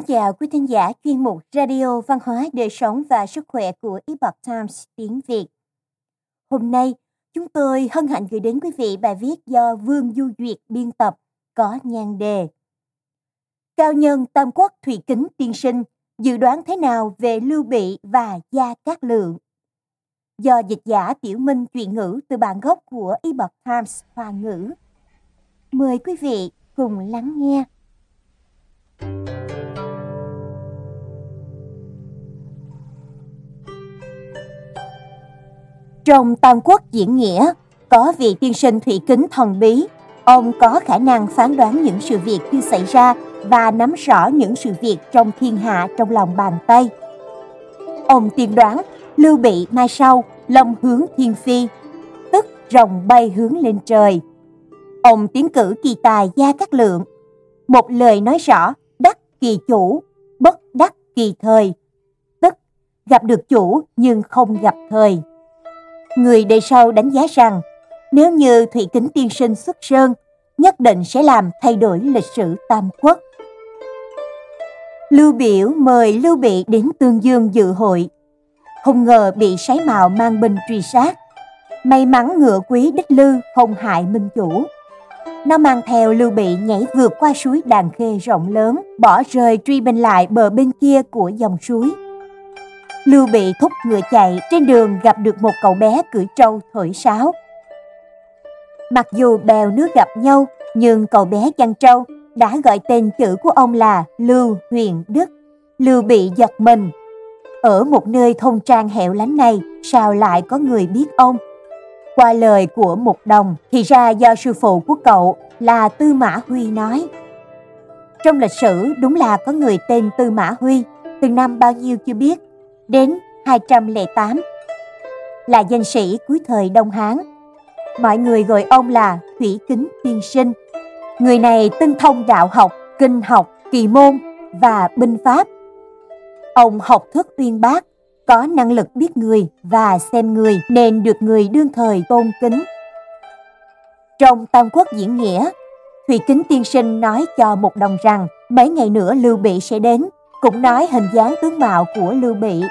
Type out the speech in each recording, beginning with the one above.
Kính chào quý thính giả chuyên mục Radio Văn hóa Đời sống và Sức khỏe của Epoch Times tiếng Việt. Hôm nay, chúng tôi hân hạnh gửi đến quý vị bài viết do Vương Du Duyệt biên tập có nhan đề Cao nhân Tam Quốc Thủy Kính Tiên Sinh dự đoán thế nào về Lưu Bị và Gia Cát Lượng? Do dịch giả Tiểu Minh chuyển ngữ từ bản gốc của Epoch Times Hoa ngữ. Mời quý vị cùng lắng nghe. Trong Tam Quốc diễn nghĩa, có vị tiên sinh thủy kính thần bí. Ông có khả năng phán đoán những sự việc chưa xảy ra và nắm rõ những sự việc trong thiên hạ trong lòng bàn tay. Ông tiên đoán Lưu Bị mai sau long hướng thiên phi, tức rồng bay hướng lên trời. Ông tiến cử kỳ tài Gia Cát Lượng. Một lời nói rõ đắc kỳ chủ, bất đắc kỳ thời, tức gặp được chủ nhưng không gặp thời. Người đời sau đánh giá rằng nếu như Thủy Kính Tiên Sinh xuất sơn, nhất định sẽ làm thay đổi lịch sử Tam Quốc. Lưu Biểu mời Lưu Bị đến Tương Dương dự hội. Không ngờ bị sái mạo mang binh truy sát. May mắn ngựa quý đích lư không hại minh chủ. Nó mang theo Lưu Bị nhảy vượt qua suối Đàn Khê rộng lớn, bỏ rơi truy binh lại bờ bên kia của dòng suối. Lưu Bị thúc ngựa chạy, trên đường gặp được một cậu bé cưỡi trâu thổi sáo. Mặc dù bèo nước gặp nhau, nhưng cậu bé chăn trâu đã gọi tên chữ của ông là Lưu Huyền Đức. Lưu Bị giật mình. Ở một nơi thôn trang hẻo lánh này, sao lại có người biết ông? Qua lời của một đồng, thì ra do sư phụ của cậu là Tư Mã Huy nói. Trong lịch sử đúng là có người tên Tư Mã Huy, từ năm bao nhiêu chưa biết, đến 208. Là danh sĩ cuối thời Đông Hán. Mọi người gọi ông là Thủy Kính Tiên Sinh. Người này tinh thông đạo học, kinh học, kỳ môn và binh pháp. Ông học thức uyên bác, có năng lực biết người và xem người nên được người đương thời tôn kính. Trong Tam Quốc diễn nghĩa, Thủy Kính Tiên Sinh nói cho một đồng rằng mấy ngày nữa Lưu Bị sẽ đến, cũng nói hình dáng tướng mạo của Lưu Bị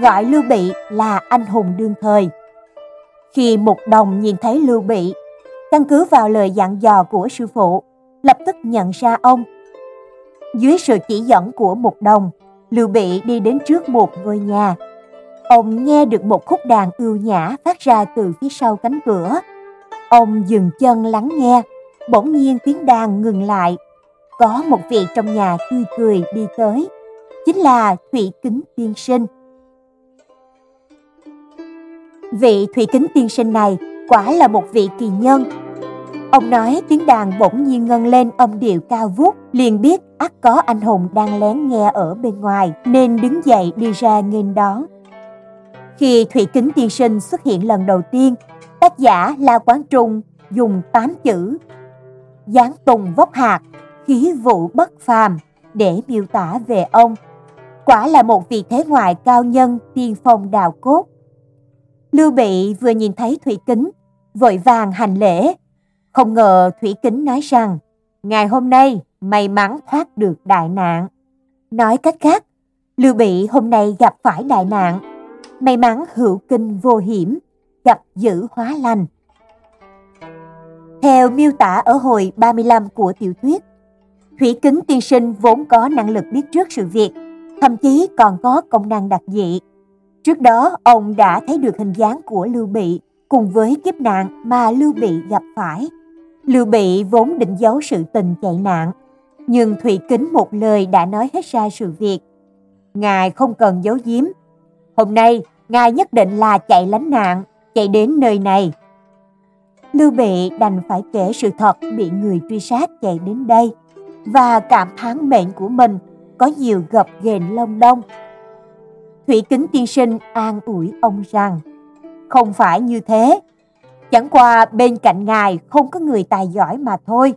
gọi Lưu Bị là anh hùng đương thời. Khi Mục Đồng nhìn thấy Lưu Bị, căn cứ vào lời dặn dò của sư phụ, lập tức nhận ra ông. Dưới sự chỉ dẫn của Mục Đồng, Lưu Bị đi đến trước một ngôi nhà. Ông nghe được một khúc đàn ưu nhã phát ra từ phía sau cánh cửa. Ông dừng chân lắng nghe, bỗng nhiên tiếng đàn ngừng lại. Có một vị trong nhà tươi cười đi tới, chính là Thủy Kính Tiên Sinh. Vị thủy kính tiên sinh này quả là một vị kỳ nhân. Ông nói tiếng đàn bỗng nhiên ngân lên âm điệu cao vút, liền biết ắt có anh hùng đang lén nghe ở bên ngoài, nên đứng dậy đi ra nghênh đón. Khi Thủy Kính Tiên Sinh xuất hiện lần đầu tiên, tác giả La Quán Trung dùng tám chữ Giáng tùng vóc hạt, khí vụ bất phàm để miêu tả về ông. Quả là một vị thế ngoại cao nhân tiên phong đào cốt. Lưu Bị vừa nhìn thấy Thủy Kính, vội vàng hành lễ. Không ngờ Thủy Kính nói rằng, ngày hôm nay may mắn thoát được đại nạn. Nói cách khác, Lưu Bị hôm nay gặp phải đại nạn, may mắn hữu kinh vô hiểm, gặp dữ hóa lành. Theo miêu tả ở hồi 35 của tiểu thuyết, Thủy Kính tiên sinh vốn có năng lực biết trước sự việc, thậm chí còn có công năng đặc dị Trước đó, ông đã thấy được hình dáng của Lưu Bị cùng với kiếp nạn mà Lưu Bị gặp phải. Lưu Bị vốn định giấu sự tình chạy nạn, nhưng Thủy Kính một lời đã nói hết ra sự việc. Ngài không cần giấu giếm. Hôm nay, Ngài nhất định là chạy lánh nạn, chạy đến nơi này. Lưu Bị đành phải kể sự thật bị người truy sát chạy đến đây và cảm thán mệnh của mình có nhiều gập ghềnh lông đông Thủy Kính Tiên Sinh an ủi ông rằng, không phải như thế, chẳng qua bên cạnh ngài không có người tài giỏi mà thôi.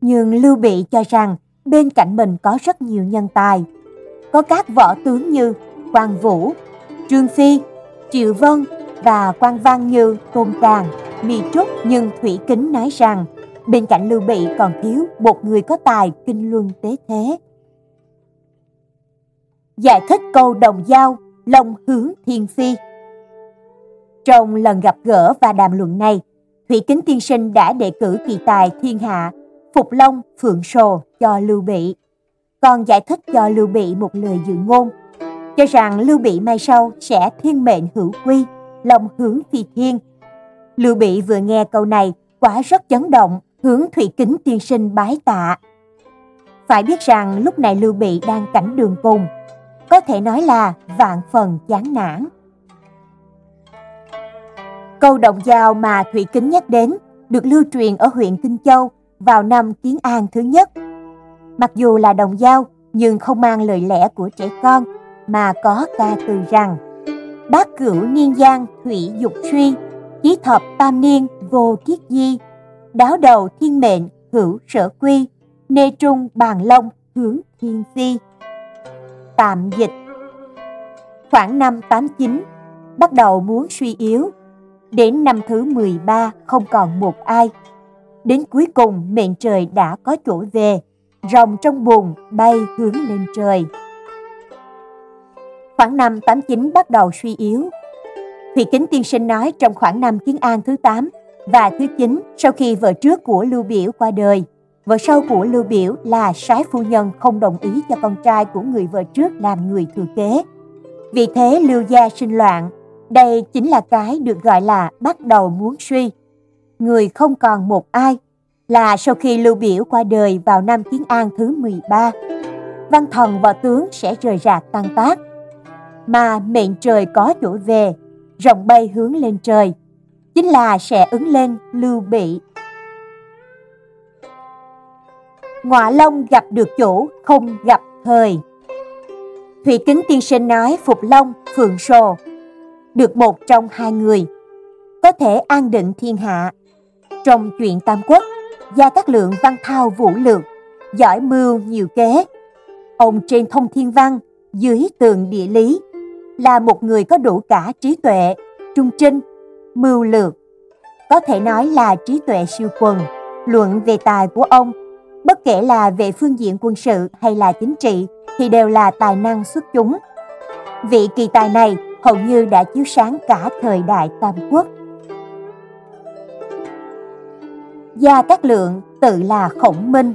Nhưng Lưu Bị cho rằng bên cạnh mình có rất nhiều nhân tài, có các võ tướng như Quang Vũ, Trương Phi, Triệu Vân và quan văn như Tôn Càng, Mì Trúc nhưng Thủy Kính nói rằng bên cạnh Lưu Bị còn thiếu một người có tài kinh luân tế thế giải thích câu đồng dao long hướng thiên phi. Trong lần gặp gỡ và đàm luận này, Thủy Kính Tiên Sinh đã đề cử kỳ tài thiên hạ Phục Long Phượng Sồ cho Lưu Bị, còn giải thích cho Lưu Bị một lời dự ngôn, cho rằng Lưu Bị mai sau sẽ thiên mệnh hữu quy, long hướng phi thiên. Lưu Bị vừa nghe câu này quả rất chấn động, hướng Thủy Kính Tiên Sinh bái tạ. Phải biết rằng lúc này Lưu Bị đang cảnh đường cùng, có thể nói là vạn phần chán nản. Câu động dao mà Thủy Kính nhắc đến được lưu truyền ở huyện Kinh Châu vào năm Kiến An thứ nhất. Mặc dù là đồng dao nhưng không mang lời lẽ của trẻ con mà có ca từ rằng Bác cửu niên giang thủy dục suy, chí thập tam niên vô kiết di, đáo đầu thiên mệnh hữu sở quy, nê trung bàn long hướng thiên phi. Tạm dịch Khoảng năm 89, bắt đầu muốn suy yếu. Đến năm thứ 13 không còn một ai. Đến cuối cùng mệnh trời đã có chỗ về, rồng trong bùn bay hướng lên trời. Khoảng năm 89 bắt đầu suy yếu. Thủy Kính Tiên Sinh nói trong khoảng năm Kiến An thứ 8 và thứ 9 sau khi vợ trước của Lưu Biểu qua đời, vợ sau của Lưu Biểu là sái phu nhân không đồng ý cho con trai của người vợ trước làm người thừa kế. Vì thế Lưu gia sinh loạn, đây chính là cái được gọi là bắt đầu muốn suy. Người không còn một ai là sau khi Lưu Biểu qua đời vào năm Kiến An thứ 13. Văn thần và tướng sẽ rời rạc tan tác. Mà mệnh trời có chỗ về, rồng bay hướng lên trời, chính là sẽ ứng lên Lưu Bị. Ngọa Long gặp được chủ, không gặp thời. Thủy Kính Tiên Sinh nói Phục Long, Phượng Sồ, được một trong hai người, có thể an định thiên hạ. Trong chuyện Tam Quốc, Gia Cát Lượng văn thao vũ lược, giỏi mưu nhiều kế. Ông trên thông thiên văn, dưới tường địa lý, là một người có đủ cả trí tuệ, trung trinh, mưu lược. Có thể nói là trí tuệ siêu quần, luận về tài của ông, bất kể là về phương diện quân sự hay là chính trị thì đều là tài năng xuất chúng. Vị kỳ tài này hầu như đã chiếu sáng cả thời đại Tam Quốc. Gia Cát Lượng tự là Khổng Minh,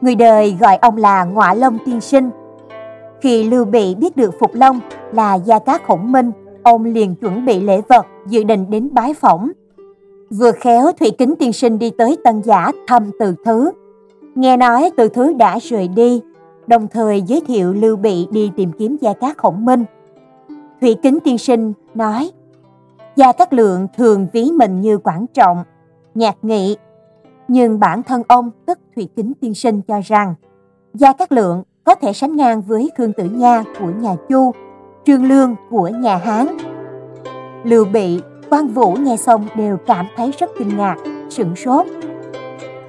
người đời gọi ông là Ngọa Long Tiên Sinh. Khi Lưu Bị biết được Phục Long là Gia Cát Khổng Minh, ông liền chuẩn bị lễ vật dự định đến bái phỏng. Vừa khéo Thủy Kính Tiên Sinh đi tới Tân Giả thăm Từ Thứ. Nghe nói Từ Thứ đã rời đi, đồng thời giới thiệu Lưu Bị đi tìm kiếm Gia Cát Khổng Minh. Thủy Kính Tiên Sinh nói, Gia Cát Lượng thường ví mình như quản trọng, nhạc nghị nhưng bản thân ông tức Thủy Kính Tiên Sinh cho rằng Gia Cát Lượng có thể sánh ngang với Khương Tử Nha của nhà Chu, Trương Lương của nhà Hán. Lưu Bị, Quan Vũ nghe xong đều cảm thấy rất kinh ngạc, sửng sốt.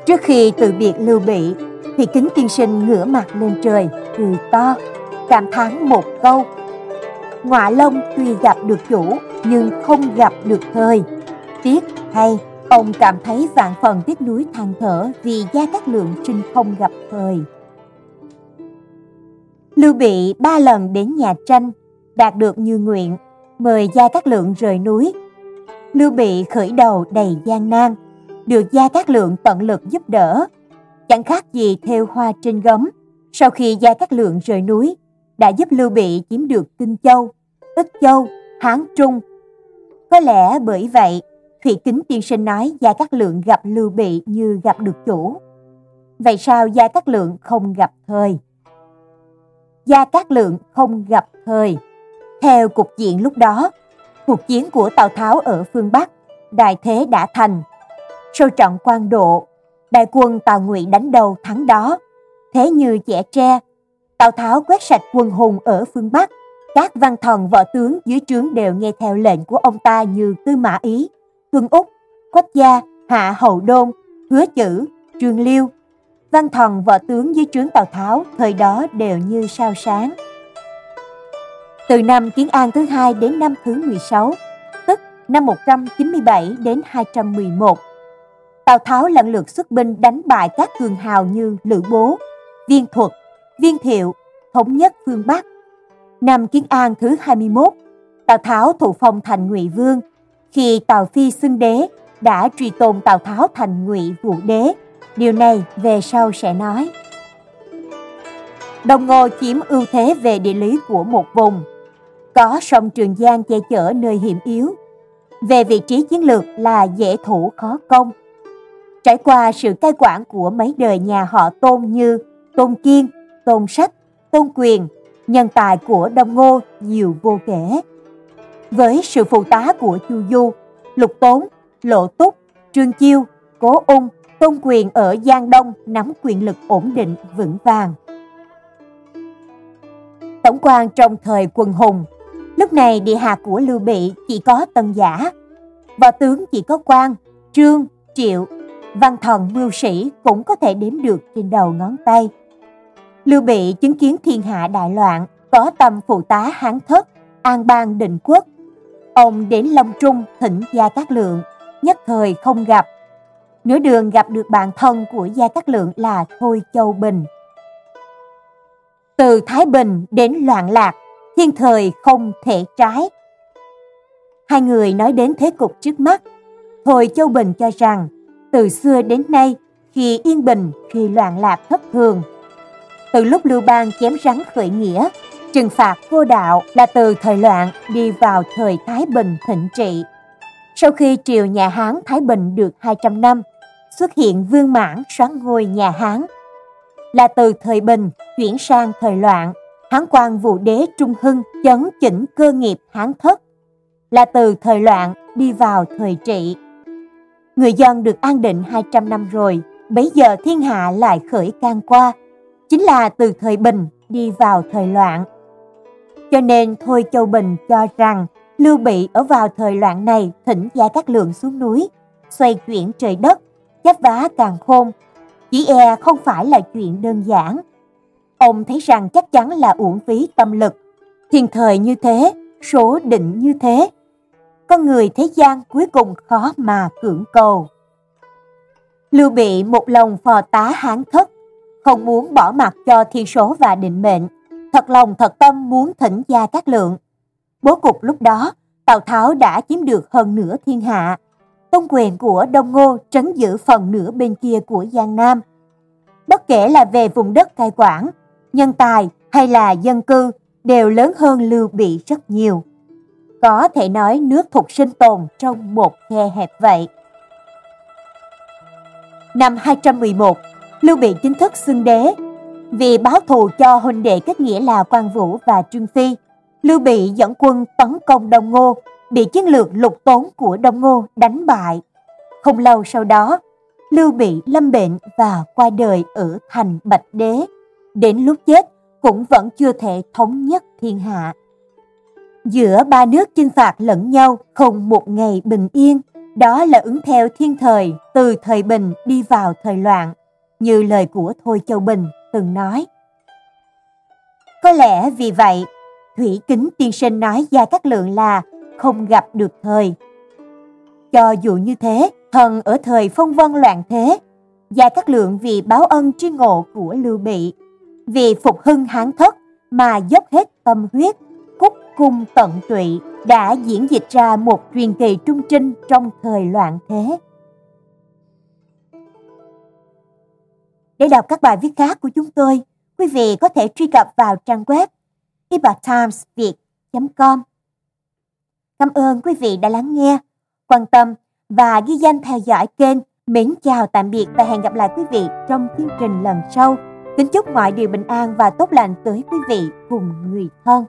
Trước khi từ biệt Lưu Bị, thì Kính Tiên Sinh ngửa mặt lên trời, cười to, cảm thán một câu. Ngọa Long tuy gặp được chủ nhưng không gặp được thời. Tiếc hay Ông cảm thấy vạn phần tiếc nuối than thở vì Gia Cát Lượng sinh không gặp thời. Lưu Bị ba lần đến nhà tranh, đạt được như nguyện, mời Gia Cát Lượng rời núi. Lưu Bị khởi đầu đầy gian nan, được Gia Cát Lượng tận lực giúp đỡ. Chẳng khác gì theo hoa trên gấm, sau khi Gia Cát Lượng rời núi, đã giúp Lưu Bị chiếm được Kinh Châu, Ích Châu, Hán Trung. Có lẽ bởi vậy Thủy Kính tiên sinh nói Gia Cát Lượng gặp Lưu Bị như gặp được chủ. Vậy sao Gia Cát Lượng không gặp thời? Gia Cát Lượng không gặp thời. Theo cục diện lúc đó, cuộc chiến của Tào Tháo ở phương Bắc, đại thế đã thành. Sau trận quan độ, đại quân Tào Ngụy đánh đầu thắng đó. Thế như chẻ tre, Tào Tháo quét sạch quân hùng ở phương Bắc. Các văn thần võ tướng dưới trướng đều nghe theo lệnh của ông ta như Tư Mã Ý, Tuân Úc, Quách Gia, Hạ Hậu Đôn, Hứa Chữ, Trương Liêu, văn thần võ tướng dưới trướng Tào Tháo thời đó đều như sao sáng. Từ năm Kiến An thứ hai đến năm thứ 16, tức năm 197 đến 211, Tào Tháo lần lượt xuất binh đánh bại các cường hào như Lữ Bố, Viên Thuật, Viên Thiệu, thống nhất phương Bắc. Năm Kiến An thứ 21, Tào Tháo thụ phong thành Ngụy Vương. Khi Tào Phi xưng đế, đã truy tôn Tào Tháo thành Ngụy Vũ Đế. Điều này về sau sẽ nói. Đông Ngô chiếm ưu thế về địa lý của một vùng, có sông Trường Giang che chở nơi hiểm yếu. Về vị trí chiến lược là dễ thủ khó công. Trải qua sự cai quản của mấy đời nhà họ Tôn như Tôn Kiên, Tôn Sách, Tôn Quyền, nhân tài của Đông Ngô nhiều vô kể. Với sự phụ tá của Chu Du, Lục Tốn, Lộ Túc, Trương Chiêu, Cố Ung, Tôn Quyền ở Giang Đông nắm quyền lực ổn định vững vàng. Tổng quan trong thời quân hùng, lúc này địa hạt của Lưu Bị chỉ có Tân Giả, võ tướng chỉ có quan, Trương, Triệu, văn thần mưu sĩ cũng có thể đếm được trên đầu ngón tay. Lưu Bị chứng kiến thiên hạ đại loạn, có tâm phụ tá hán thất, an bang định quốc. Ông đến Long Trung thỉnh Gia Cát Lượng, nhất thời không gặp. Nửa đường gặp được bạn thân của Gia Cát Lượng là Thôi Châu Bình. Từ Thái Bình đến loạn lạc, thiên thời không thể trái. Hai người nói đến thế cục trước mắt. Thôi Châu Bình cho rằng, từ xưa đến nay, khi yên bình, khi loạn lạc thất thường, từ lúc Lưu Bang chém rắn khởi nghĩa, trừng phạt vô đạo là từ thời loạn đi vào thời Thái Bình thịnh trị. Sau khi triều nhà Hán Thái Bình được 200 năm, xuất hiện vương mãn soán ngôi nhà Hán. Là từ thời Bình chuyển sang thời loạn, Hán quan vụ đế Trung Hưng chấn chỉnh cơ nghiệp Hán thất. Là từ thời loạn đi vào thời trị. Người dân được an định 200 năm rồi, bấy giờ thiên hạ lại khởi can qua, chính là từ thời Bình đi vào thời loạn. Cho nên Thôi Châu Bình cho rằng Lưu Bị ở vào thời loạn này thỉnh Gia Cát Lượng xuống núi, xoay chuyển trời đất, chắp vá càng khôn. Chỉ e không phải là chuyện đơn giản. Ông thấy rằng chắc chắn là uổng phí tâm lực. Thiên thời như thế, số định như thế. Con người thế gian cuối cùng khó mà cưỡng cầu. Lưu Bị một lòng phò tá hán thất, không muốn bỏ mặt cho thiên số và định mệnh, thật lòng thật tâm muốn thỉnh gia các lượng. Bố cục lúc đó, Tào Tháo đã chiếm được hơn nửa thiên hạ. Tông quyền của Đông Ngô trấn giữ phần nửa bên kia của Giang Nam. Bất kể là về vùng đất cai quản, nhân tài hay là dân cư đều lớn hơn Lưu Bị rất nhiều. Có thể nói nước thuộc sinh tồn trong một khe hẹp vậy. Năm 211, Lưu Bị chính thức xưng đế. Vì báo thù cho huynh đệ kết nghĩa là Quan Vũ và Trương Phi, Lưu Bị dẫn quân tấn công Đông Ngô, bị chiến lược lục tốn của Đông Ngô đánh bại. Không lâu sau đó, Lưu Bị lâm bệnh và qua đời ở thành Bạch Đế. Đến lúc chết cũng vẫn chưa thể thống nhất thiên hạ. Giữa ba nước chinh phạt lẫn nhau không một ngày bình yên, đó là ứng theo thiên thời từ thời bình đi vào thời loạn như lời của Thôi Châu Bình từng nói. Có lẽ vì vậy, Thủy Kính tiên sinh nói Gia các Lượng là không gặp được thời. Cho dù như thế, thần ở thời phong vân loạn thế, Gia các Lượng vì báo ân tri ngộ của Lưu Bị, vì phục hưng hán thất mà dốc hết tâm huyết, cùng cung tận tụy đã diễn dịch ra một truyền kỳ trung trinh trong thời loạn thế. Để đọc các bài viết khác của chúng tôi, quý vị có thể truy cập vào trang web ibatimesviet.com. Cảm ơn quý vị đã lắng nghe, quan tâm và ghi danh theo dõi kênh. Mến chào tạm biệt và hẹn gặp lại quý vị trong chương trình lần sau. Kính chúc mọi điều bình an và tốt lành tới quý vị cùng người thân.